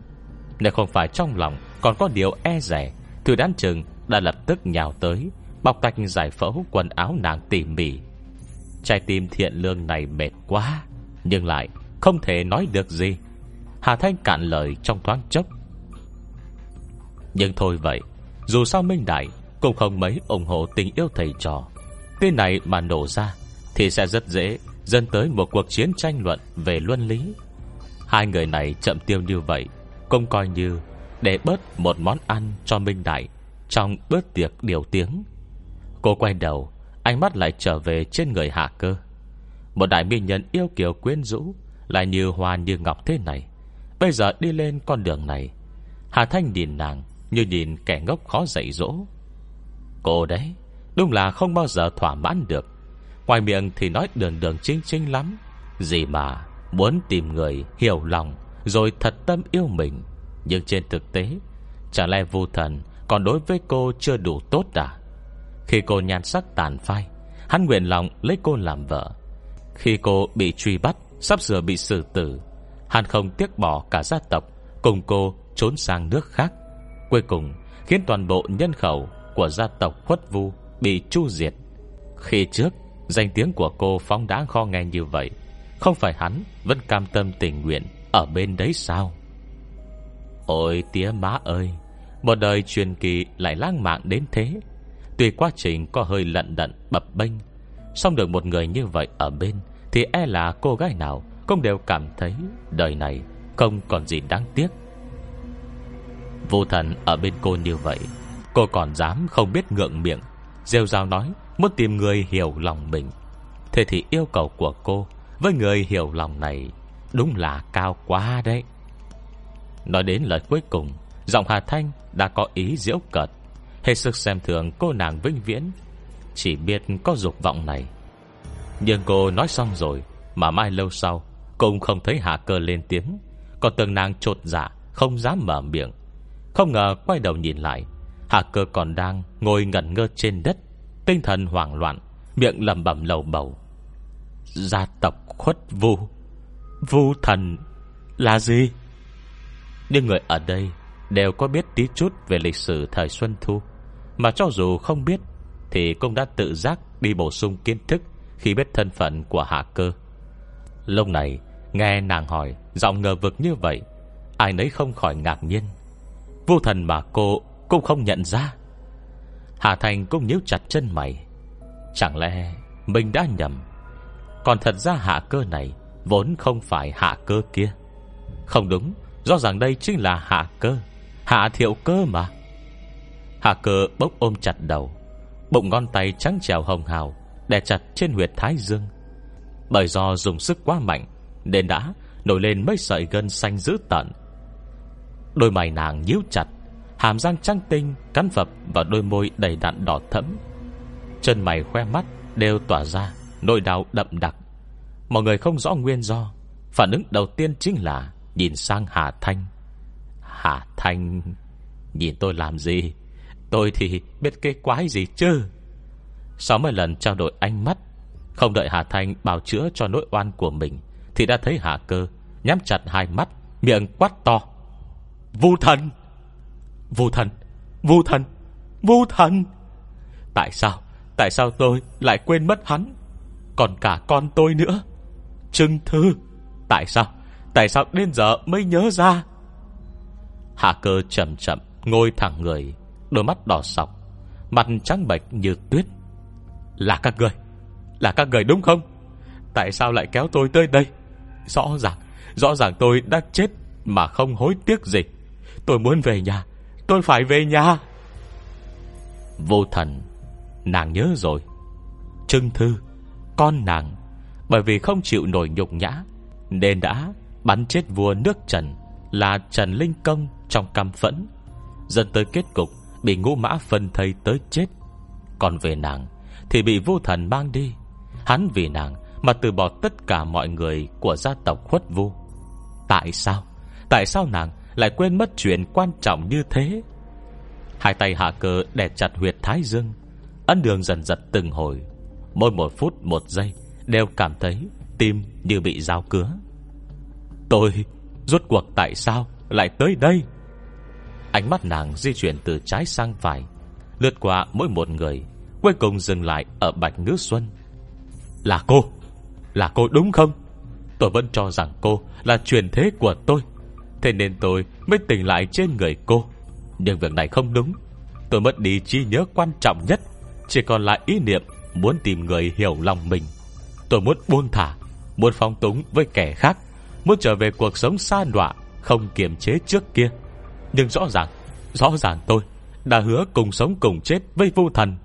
Nếu không phải trong lòng Còn có điều e rẻ Thì đan chừng đã lập tức nhào tới Bọc tạch giải phẫu quần áo nàng tỉ mỉ. Trái tim thiện lương này mệt quá, Nhưng lại không thể nói được gì. Hà Thanh cạn lời trong thoáng chốc. Nhưng thôi vậy, Dù sao Minh Đại Cũng không mấy ủng hộ tình yêu thầy trò. Tên này mà nổ ra Thì sẽ rất dễ Dân tới một cuộc chiến tranh luận về luân lý. Hai người này chậm tiêu như vậy, Cũng coi như Để bớt một món ăn cho Minh Đại Trong bớt tiệc điều tiếng. Cô quay đầu, Ánh mắt lại trở về trên người hạ cơ. Một đại mỹ nhân yêu kiều quyến rũ, Lại như hoa như ngọc thế này. Bây giờ đi lên con đường này. Hà Thanh nhìn nàng Như nhìn kẻ ngốc khó dạy dỗ. Cô đấy, Đúng là không bao giờ thỏa mãn được. Ngoài miệng thì nói đường đường chính chính lắm. Gì mà Muốn tìm người hiểu lòng Rồi thật tâm yêu mình. Nhưng trên thực tế, Chả lẽ vô thần Còn đối với cô chưa đủ tốt à? Khi cô nhan sắc tàn phai, Hắn nguyện lòng lấy cô làm vợ. Khi cô bị truy bắt, Sắp sửa bị xử tử Hắn không tiếc bỏ cả gia tộc, Cùng cô trốn sang nước khác. Cuối cùng, khiến toàn bộ nhân khẩu Của gia tộc khuất vu Bị chu diệt. Khi trước, danh tiếng của cô phóng đáng kho nghe như vậy, Không phải hắn Vẫn cam tâm tình nguyện Ở bên đấy sao? Ôi tía má ơi, Một đời truyền kỳ lại lãng mạn đến thế. Tuy quá trình có hơi lận đận bập bênh Xong được một người như vậy ở bên Thì e là cô gái nào cũng đều cảm thấy Đời này không còn gì đáng tiếc. Vô thần ở bên cô như vậy, Cô còn dám không biết ngượng miệng, Rêu rao nói, Muốn tìm người hiểu lòng mình. Thế thì yêu cầu của cô Với người hiểu lòng này Đúng là cao quá đấy. Nói đến lời cuối cùng, Giọng Hà Thanh đã có ý diễu cợt. Hết sức xem thường cô nàng vĩnh viễn, Chỉ biết có dục vọng này. Nhưng cô nói xong rồi, Mà mai lâu sau cũng không thấy hạ cơ lên tiếng. Còn tường nàng trột dạ Không dám mở miệng. Không ngờ quay đầu nhìn lại Hạ cơ còn đang ngồi ngẩn ngơ trên đất, Tinh thần hoảng loạn, Miệng lầm bẩm lầu bầu. Gia tộc khuất vu Vu thần là gì? Nhưng người ở đây Đều có biết tí chút về lịch sử thời Xuân Thu, Mà cho dù không biết Thì cũng đã tự giác đi bổ sung kiến thức Khi biết thân phận của hạ cơ. Lúc này Nghe nàng hỏi, Giọng ngờ vực như vậy, Ai nấy không khỏi ngạc nhiên. Vô thần mà cô cũng không nhận ra. Hà Thành cũng nhíu chặt chân mày. Chẳng lẽ Mình đã nhầm? Còn thật ra hạ cơ này Vốn không phải hạ cơ kia. Không đúng, Rõ ràng đây chính là hạ cơ, Hạ thiệu cơ mà. Hạ cơ bốc ôm chặt đầu, Bụng ngón tay trắng trèo hồng hào, Đè chặt trên huyệt thái dương. Bởi do dùng sức quá mạnh nên đã nổi lên mấy sợi gân xanh dữ tận Đôi mày nàng nhíu chặt, Hàm răng trắng tinh, Cắn vập vào đôi môi đầy đặn đỏ thẫm. Chân mày khoe mắt Đều tỏa ra nỗi đau đậm đặc. Mọi người không rõ nguyên do, Phản ứng đầu tiên chính là Nhìn sang Hà Thanh. Hà Thanh, Nhìn tôi làm gì? Tôi thì biết cái quái gì chứ? Sáu mươi lần trao đổi ánh mắt, Không đợi Hà Thanh bào chữa cho nỗi oan của mình thì đã thấy hạ Cơ Nhắm chặt hai mắt, Miệng quát to. Vu thần! Vu thần! Vu thần! Vu thần! Tại sao? Tại sao tôi lại quên mất hắn? Còn cả con tôi nữa. Trưng thư! Tại sao? Tại sao đến giờ mới nhớ ra? Hạ cơ chậm chậm Ngồi thẳng người, Đôi mắt đỏ sọc, Mặt trắng bệch như tuyết. Là các người! Là các người đúng không? Tại sao lại kéo tôi tới đây? Rõ ràng. Rõ ràng tôi đã chết Mà không hối tiếc gì. Tôi muốn về nhà. Tôi phải về nhà. Vô thần, Nàng nhớ rồi. Trưng thư, Con nàng, Bởi vì không chịu nổi nhục nhã, Nên đã bắn chết vua nước Trần Là Trần Linh Công Trong căm phẫn. Dẫn tới kết cục Bị ngũ mã phân thây tới chết. Còn về nàng Thì bị vô thần mang đi. Hắn vì nàng mà từ bỏ tất cả mọi người Của gia tộc khuất vu. Tại sao? Tại sao nàng lại quên mất chuyện quan trọng như thế? Hai tay hạ cơ đè chặt huyệt thái dương, Ấn đường dần giật từng hồi. Mỗi một phút, một giây Đều cảm thấy tim như bị dao cứa. Tôi, Rốt cuộc tại sao lại tới đây? Ánh mắt nàng di chuyển từ trái sang phải, Lướt qua mỗi một người, Cuối cùng dừng lại ở Bạch Ngữ Xuân. Là cô! Là cô đúng không? Tôi vẫn cho rằng cô là truyền thế của tôi. Thế nên tôi mới tỉnh lại trên người cô. Nhưng việc này không đúng. Tôi mất đi trí nhớ quan trọng nhất. Chỉ còn lại ý niệm Muốn tìm người hiểu lòng mình. Tôi muốn buông thả, Muốn phong túng với kẻ khác, Muốn trở về cuộc sống xa đọa, Không kiềm chế trước kia. Nhưng rõ ràng Rõ ràng tôi Đã hứa cùng sống cùng chết với vô thần,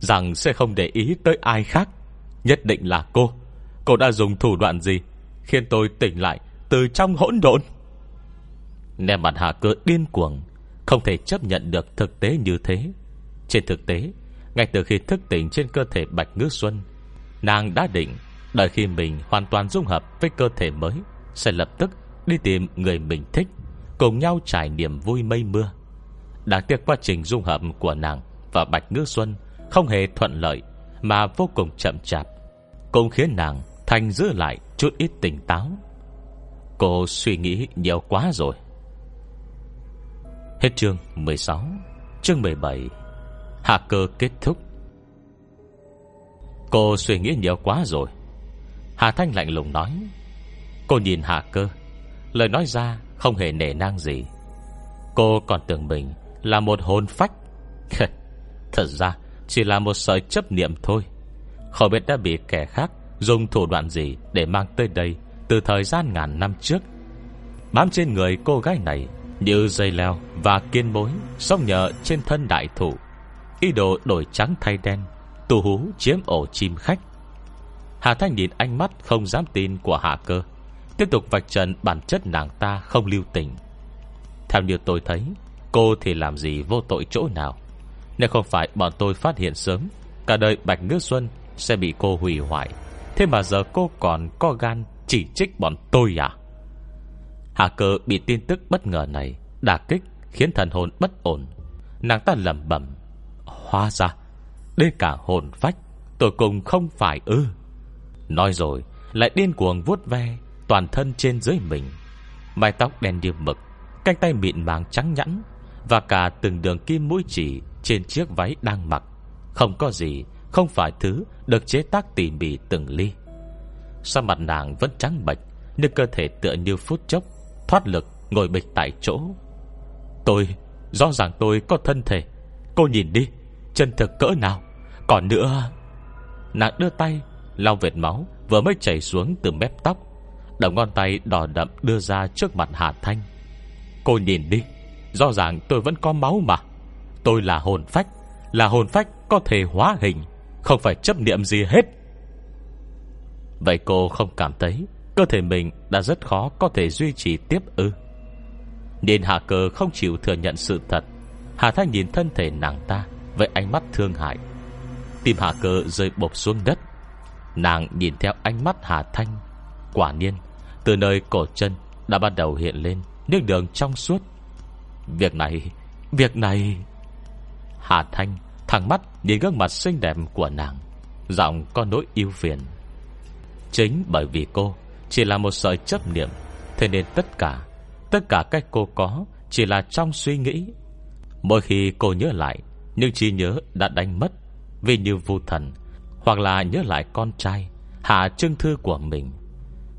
Rằng sẽ không để ý tới ai khác, Nhất định là cô. Cô đã dùng thủ đoạn gì Khiến tôi tỉnh lại từ trong hỗn độn? Nè mặt hà cơ điên cuồng, Không thể chấp nhận được thực tế như thế. Trên thực tế, Ngay từ khi thức tỉnh trên cơ thể Bạch Ngư Xuân, Nàng đã định Đợi khi mình hoàn toàn dung hợp với cơ thể mới, Sẽ lập tức đi tìm người mình thích, Cùng nhau trải niềm vui mây mưa. Đáng tiếc quá trình dung hợp của nàng Và Bạch Ngư Xuân Không hề thuận lợi Mà vô cùng chậm chạp, Cũng khiến nàng thành giữ lại chút ít tỉnh táo. Cô suy nghĩ nhiều quá rồi. Hết chương 16 Chương 17 Hạ cơ kết thúc. Cô suy nghĩ nhiều quá rồi. Hà Thanh lạnh lùng nói, Cô nhìn Hạ cơ, Lời nói ra không hề nể nang gì. Cô còn tưởng mình Là một hồn phách. Thật ra chỉ là một sợi chấp niệm thôi. Không biết đã bị kẻ khác Dùng thủ đoạn gì để mang tới đây Từ thời gian ngàn năm trước? Bám trên người cô gái này Như dây leo và kiên bối xong nhờ trên thân đại thủ, Ý đồ đổi trắng thay đen, Tù hú chiếm ổ chim khách. Hà Thanh nhìn ánh mắt không dám tin của Hạ Cơ, Tiếp tục vạch trần bản chất nàng ta không lưu tình. Theo như tôi thấy, Cô thì làm gì vô tội chỗ nào? Nếu không phải bọn tôi phát hiện sớm, Cả đời Bạch ngư Xuân Sẽ bị cô hủy hoại. Thế mà giờ cô còn có gan Chỉ trích bọn tôi à? Hạ cơ bị tin tức bất ngờ này Đả kích, khiến thần hồn bất ổn. Nàng ta lầm bẩm, Hóa ra, Đến cả hồn phách Tôi cùng không phải ư. Nói rồi, lại điên cuồng vuốt ve Toàn thân trên dưới mình. Mái tóc đen như mực, Cánh tay mịn màng trắng nhẵn Và cả từng đường kim mũi chỉ Trên chiếc váy đang mặc. Không có gì không phải thứ được chế tác tỉ mỉ từng ly. Sao mặt nàng vẫn trắng bệch, Nhưng cơ thể tựa như phút chốc, Thoát lực, ngồi bịch tại chỗ. Tôi, Rõ ràng tôi có thân thể. Cô nhìn đi, Chân thực cỡ nào? Còn nữa, Nàng đưa tay, Lau vệt máu, vừa mới chảy xuống từ mép tóc. Đầu ngón tay đỏ đậm đưa ra trước mặt Hà Thanh. Cô nhìn đi, Rõ ràng tôi vẫn có máu mà. Tôi là hồn phách, Là hồn phách có thể hóa hình. Không phải chấp niệm gì hết. Vậy cô không cảm thấy Cơ thể mình đã rất khó Có thể duy trì tiếp ư? Nên Hạ Cơ không chịu thừa nhận sự thật. Hà Thanh nhìn thân thể nàng ta Với ánh mắt thương hại. Tim hạ cơ rơi bộp xuống đất. Nàng nhìn theo ánh mắt Hà Thanh. Quả nhiên, Từ nơi cổ chân đã bắt đầu hiện lên Nước đường trong suốt. Việc này Việc này. Hà Thanh thẳng mắt nhìn gương mặt xinh đẹp của nàng, Giọng có nỗi yêu phiền. Chính bởi vì cô Chỉ là một sợi chấp niệm, Thế nên tất cả Tất cả cách cô có Chỉ là trong suy nghĩ. Mỗi khi cô nhớ lại Nhưng trí nhớ đã đánh mất Vì như vô thần, Hoặc là nhớ lại con trai, Hạ trưng thư của mình.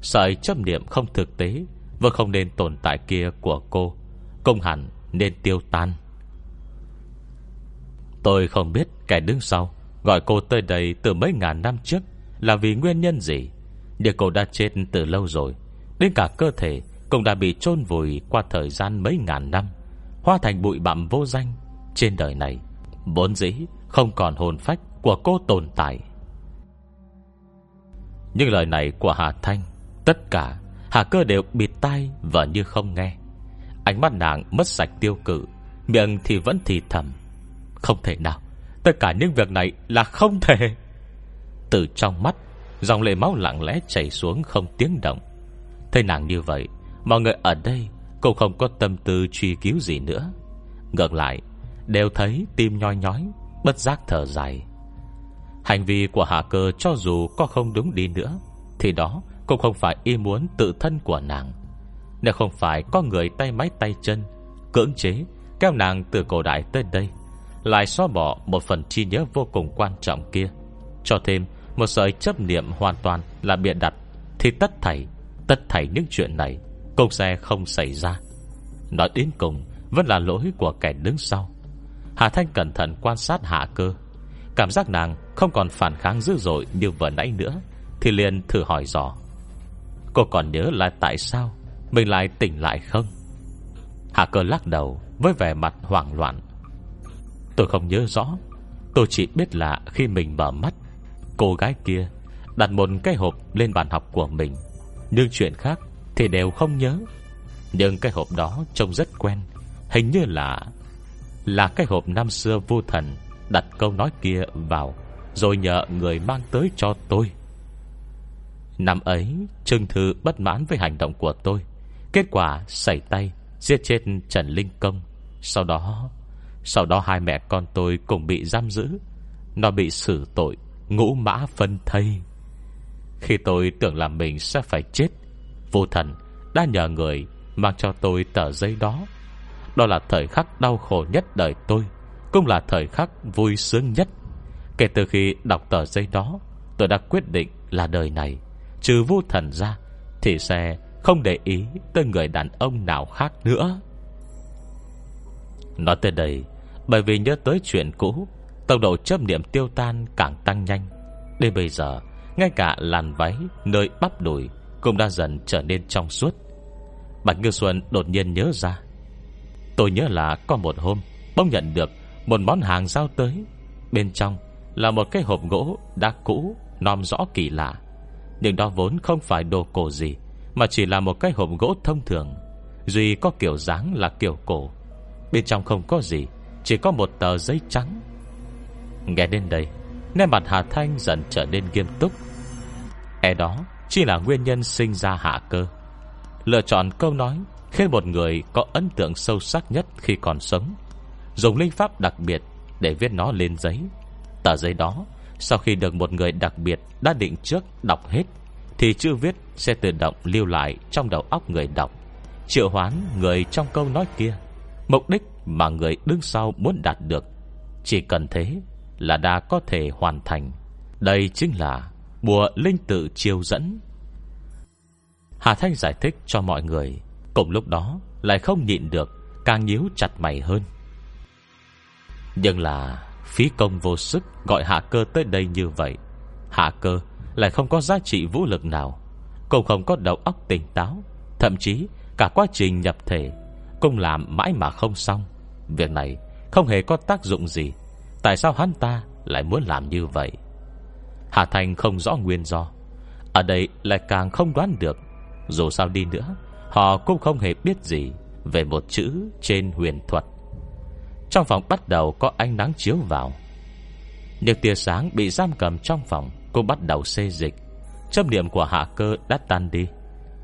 Sợi chấp niệm không thực tế Và không nên tồn tại kia của cô Công hẳn nên tiêu tan. Tôi không biết kẻ đứng sau Gọi cô tới đây từ mấy ngàn năm trước Là vì nguyên nhân gì. Nhưng cô đã chết từ lâu rồi, Đến cả cơ thể Cũng đã bị chôn vùi qua thời gian mấy ngàn năm Hoa thành bụi bặm vô danh. Trên đời này, Vốn dĩ không còn hồn phách Của cô tồn tại. Những lời này của Hà Thanh, Tất cả Hà cơ đều bịt tai và như không nghe. Ánh mắt nàng mất sạch tiêu cự, Miệng thì vẫn thì thầm. Không thể nào. Tất cả những việc này là không thể. Từ trong mắt, Dòng lệ máu lặng lẽ chảy xuống không tiếng động. Thấy nàng như vậy, Mọi người ở đây Cũng không có tâm tư truy cứu gì nữa. Ngược lại, Đều thấy tim nhoi nhói, Bất giác thở dài. Hành vi của hạ cơ cho dù có không đúng đi nữa, Thì đó cũng không phải ý muốn tự thân của nàng. Nếu không phải có người tay máy tay chân, Cưỡng chế Kéo nàng từ cổ đại tới đây lại xóa bỏ một phần chi nhớ vô cùng quan trọng kia. Cho thêm, một sợi chấp niệm hoàn toàn là bịa đặt, Thì tất thảy Tất thảy những chuyện này Cũng sẽ không xảy ra. Nói đến cùng, Vẫn là lỗi của kẻ đứng sau. Hà Thanh cẩn thận quan sát hạ cơ. Cảm giác nàng không còn phản kháng dữ dội Như vừa nãy nữa, Thì liền thử hỏi dò. Cô còn nhớ là tại sao Mình lại tỉnh lại không? Hạ cơ lắc đầu Với vẻ mặt hoảng loạn. Tôi không nhớ rõ. Tôi chỉ biết là khi mình mở mắt, Cô gái kia Đặt một cái hộp lên bàn học của mình. Nhưng chuyện khác thì đều không nhớ. Nhưng cái hộp đó trông rất quen. Hình như là Là cái hộp năm xưa vô thần Đặt câu nói kia vào, Rồi nhờ người mang tới cho tôi. Năm ấy, Trương Thư bất mãn với hành động của tôi. Kết quả xảy tay, Giết chết Trần Linh Công. Sau đó sau đó hai mẹ con tôi cùng bị giam giữ. Nó bị xử tội, Ngũ mã phân thây. Khi tôi tưởng là mình sẽ phải chết, Vô thần đã nhờ người Mang cho tôi tờ giấy đó. Đó là thời khắc đau khổ nhất đời tôi, Cũng là thời khắc vui sướng nhất. Kể từ khi đọc tờ giấy đó, Tôi đã quyết định là đời này, Trừ vô thần ra, Thì sẽ không để ý Tới người đàn ông nào khác nữa. Nói tới đây bởi vì nhớ tới chuyện cũ, Tốc độ chấp niệm tiêu tan càng tăng nhanh. Đến bây giờ, Ngay cả làn váy Nơi bắp đùi Cũng đã dần trở nên trong suốt. Bạch Ngư Xuân đột nhiên nhớ ra. Tôi nhớ là có một hôm Bông nhận được một món hàng giao tới. Bên trong là một cái hộp gỗ đã cũ nom rõ kỳ lạ. Nhưng đó vốn không phải đồ cổ gì, Mà chỉ là một cái hộp gỗ thông thường. Duy có kiểu dáng là kiểu cổ. Bên trong không có gì chỉ có một tờ giấy trắng. Nghe đến đây, Nét mặt Hà Thanh dần trở nên nghiêm túc. E đó Chỉ là nguyên nhân sinh ra hạ cơ. Lựa chọn câu nói Khiến một người có ấn tượng sâu sắc nhất Khi còn sống. Dùng linh pháp đặc biệt để viết nó lên giấy. Tờ giấy đó, Sau khi được một người đặc biệt đã định trước đọc hết, Thì chữ viết sẽ tự động lưu lại Trong đầu óc người đọc, Triệu hoán người trong câu nói kia. Mục đích mà người đứng sau muốn đạt được. Chỉ cần thế là đã có thể hoàn thành. Đây chính là Bùa linh tự chiêu dẫn. Hà Thanh giải thích cho mọi người. Cùng lúc đó, lại không nhịn được, Càng nhíu chặt mày hơn. Nhưng là Phí công vô sức gọi hạ cơ tới đây như vậy, Hạ cơ lại không có giá trị vũ lực nào. Cũng không có đầu óc tỉnh táo, Thậm chí cả quá trình nhập thể Cũng làm mãi mà không xong. Việc này không hề có tác dụng gì. Tại sao hắn ta lại muốn làm như vậy? Hà Thành không rõ nguyên do. Ở đây lại càng không đoán được. Dù sao đi nữa, Họ cũng không hề biết gì Về một chữ trên huyền thuật. Trong phòng bắt đầu có ánh nắng chiếu vào. Những tia sáng bị giam cầm trong phòng Cũng bắt đầu xê dịch. Chấp niệm của hạ cơ đã tan đi.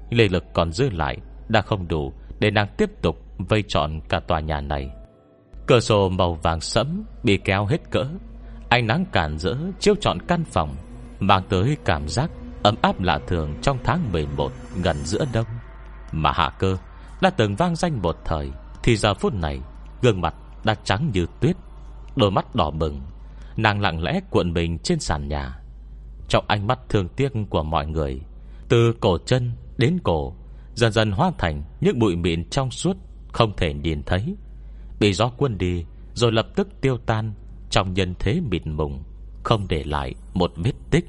Lê lực còn dư lại Đã không đủ để nàng tiếp tục Vây trọn cả tòa nhà này. Cửa sổ màu vàng sẫm Bị kéo hết cỡ. Ánh nắng cản rỡ chiếu trọn căn phòng, Mang tới cảm giác ấm áp lạ thường Trong tháng 11 gần giữa đông. Mà hạ cơ đã từng vang danh một thời, Thì giờ phút này, Gương mặt đã trắng như tuyết, Đôi mắt đỏ bừng. Nàng lặng lẽ cuộn mình trên sàn nhà. Trong ánh mắt thương tiếc của mọi người, Từ cổ chân đến cổ, Dần dần hóa thành những bụi mịn trong suốt, Không thể nhìn thấy. Bị gió cuốn đi, Rồi lập tức tiêu tan, Trong nhân thế mịt mùng, Không để lại một vết tích.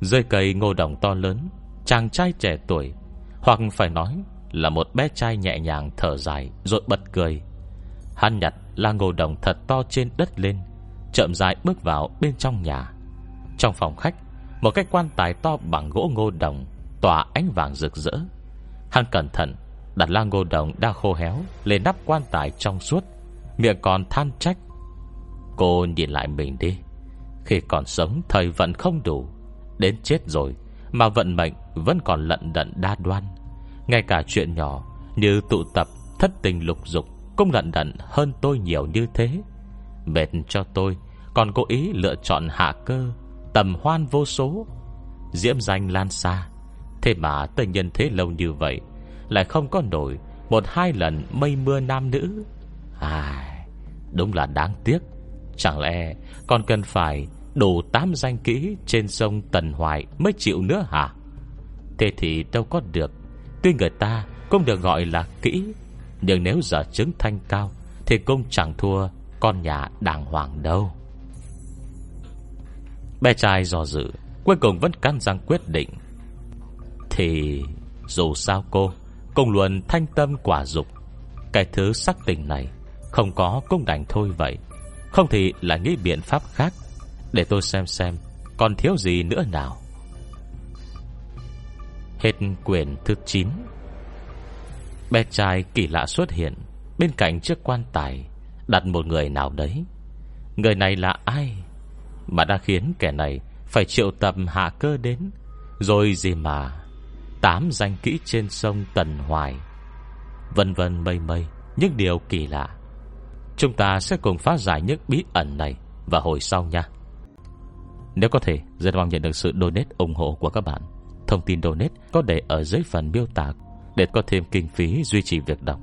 Rơi cây ngô đồng to lớn, Chàng trai trẻ tuổi, Hoặc phải nói là một bé trai nhẹ nhàng thở dài Rồi bật cười. Hắn nhặt la ngô đồng thật to trên đất lên, Chậm dài bước vào bên trong nhà. Trong phòng khách, Một cái quan tài to bằng gỗ ngô đồng Tỏa ánh vàng rực rỡ. Hắn cẩn thận Đặt la ngô đồng đã khô héo, Lên nắp quan tài trong suốt. Miệng còn than trách. Cô nhìn lại mình đi. Khi còn sống, thời vận không đủ. Đến chết rồi, Mà vận mệnh vẫn còn lận đận đa đoan. Ngay cả chuyện nhỏ Như tụ tập thất tình lục dục Cũng lận đận hơn tôi nhiều như thế. Mệt cho tôi, Còn cố ý lựa chọn hạ cơ, Tầm hoan vô số. Diễm danh lan xa, Thế mà tôi nhân thế lâu như vậy lại không có nổi Một hai lần mây mưa nam nữ. À Đúng là đáng tiếc. Chẳng lẽ còn cần phải Đủ tám danh kỹ trên sông Tần Hoài Mới chịu nữa hả? Thế thì đâu có được. Tuy người ta cũng được gọi là kỹ, Nhưng nếu giờ chứng thanh cao Thì cũng chẳng thua Con nhà đàng hoàng đâu. Bé trai dò dự, Cuối cùng vẫn cắn răng quyết định. Thì Dù sao cô cùng luận thanh tâm quả dục. Cái thứ sắc tình này Không có cũng đành thôi vậy. Không thì là nghĩ biện pháp khác. Để tôi xem xem Còn thiếu gì nữa nào. Hết quyển thứ 9 Bé trai kỳ lạ xuất hiện Bên cạnh chiếc quan tài, Đặt một người nào đấy. Người này là ai? Mà đã khiến kẻ này Phải triệu tập hạ cơ đến, Rồi gì mà Tám danh kỹ trên sông Tần Hoài. Vân vân mây mây, Những điều kỳ lạ. Chúng ta sẽ cùng phá giải những bí ẩn này Và hồi sau nha. Nếu có thể, Rất mong nhận được sự donate ủng hộ của các bạn. Thông tin donate có để ở dưới phần miêu tả Để có thêm kinh phí duy trì việc đọc.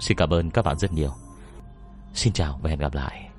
Xin cảm ơn các bạn rất nhiều. Xin chào và hẹn gặp lại.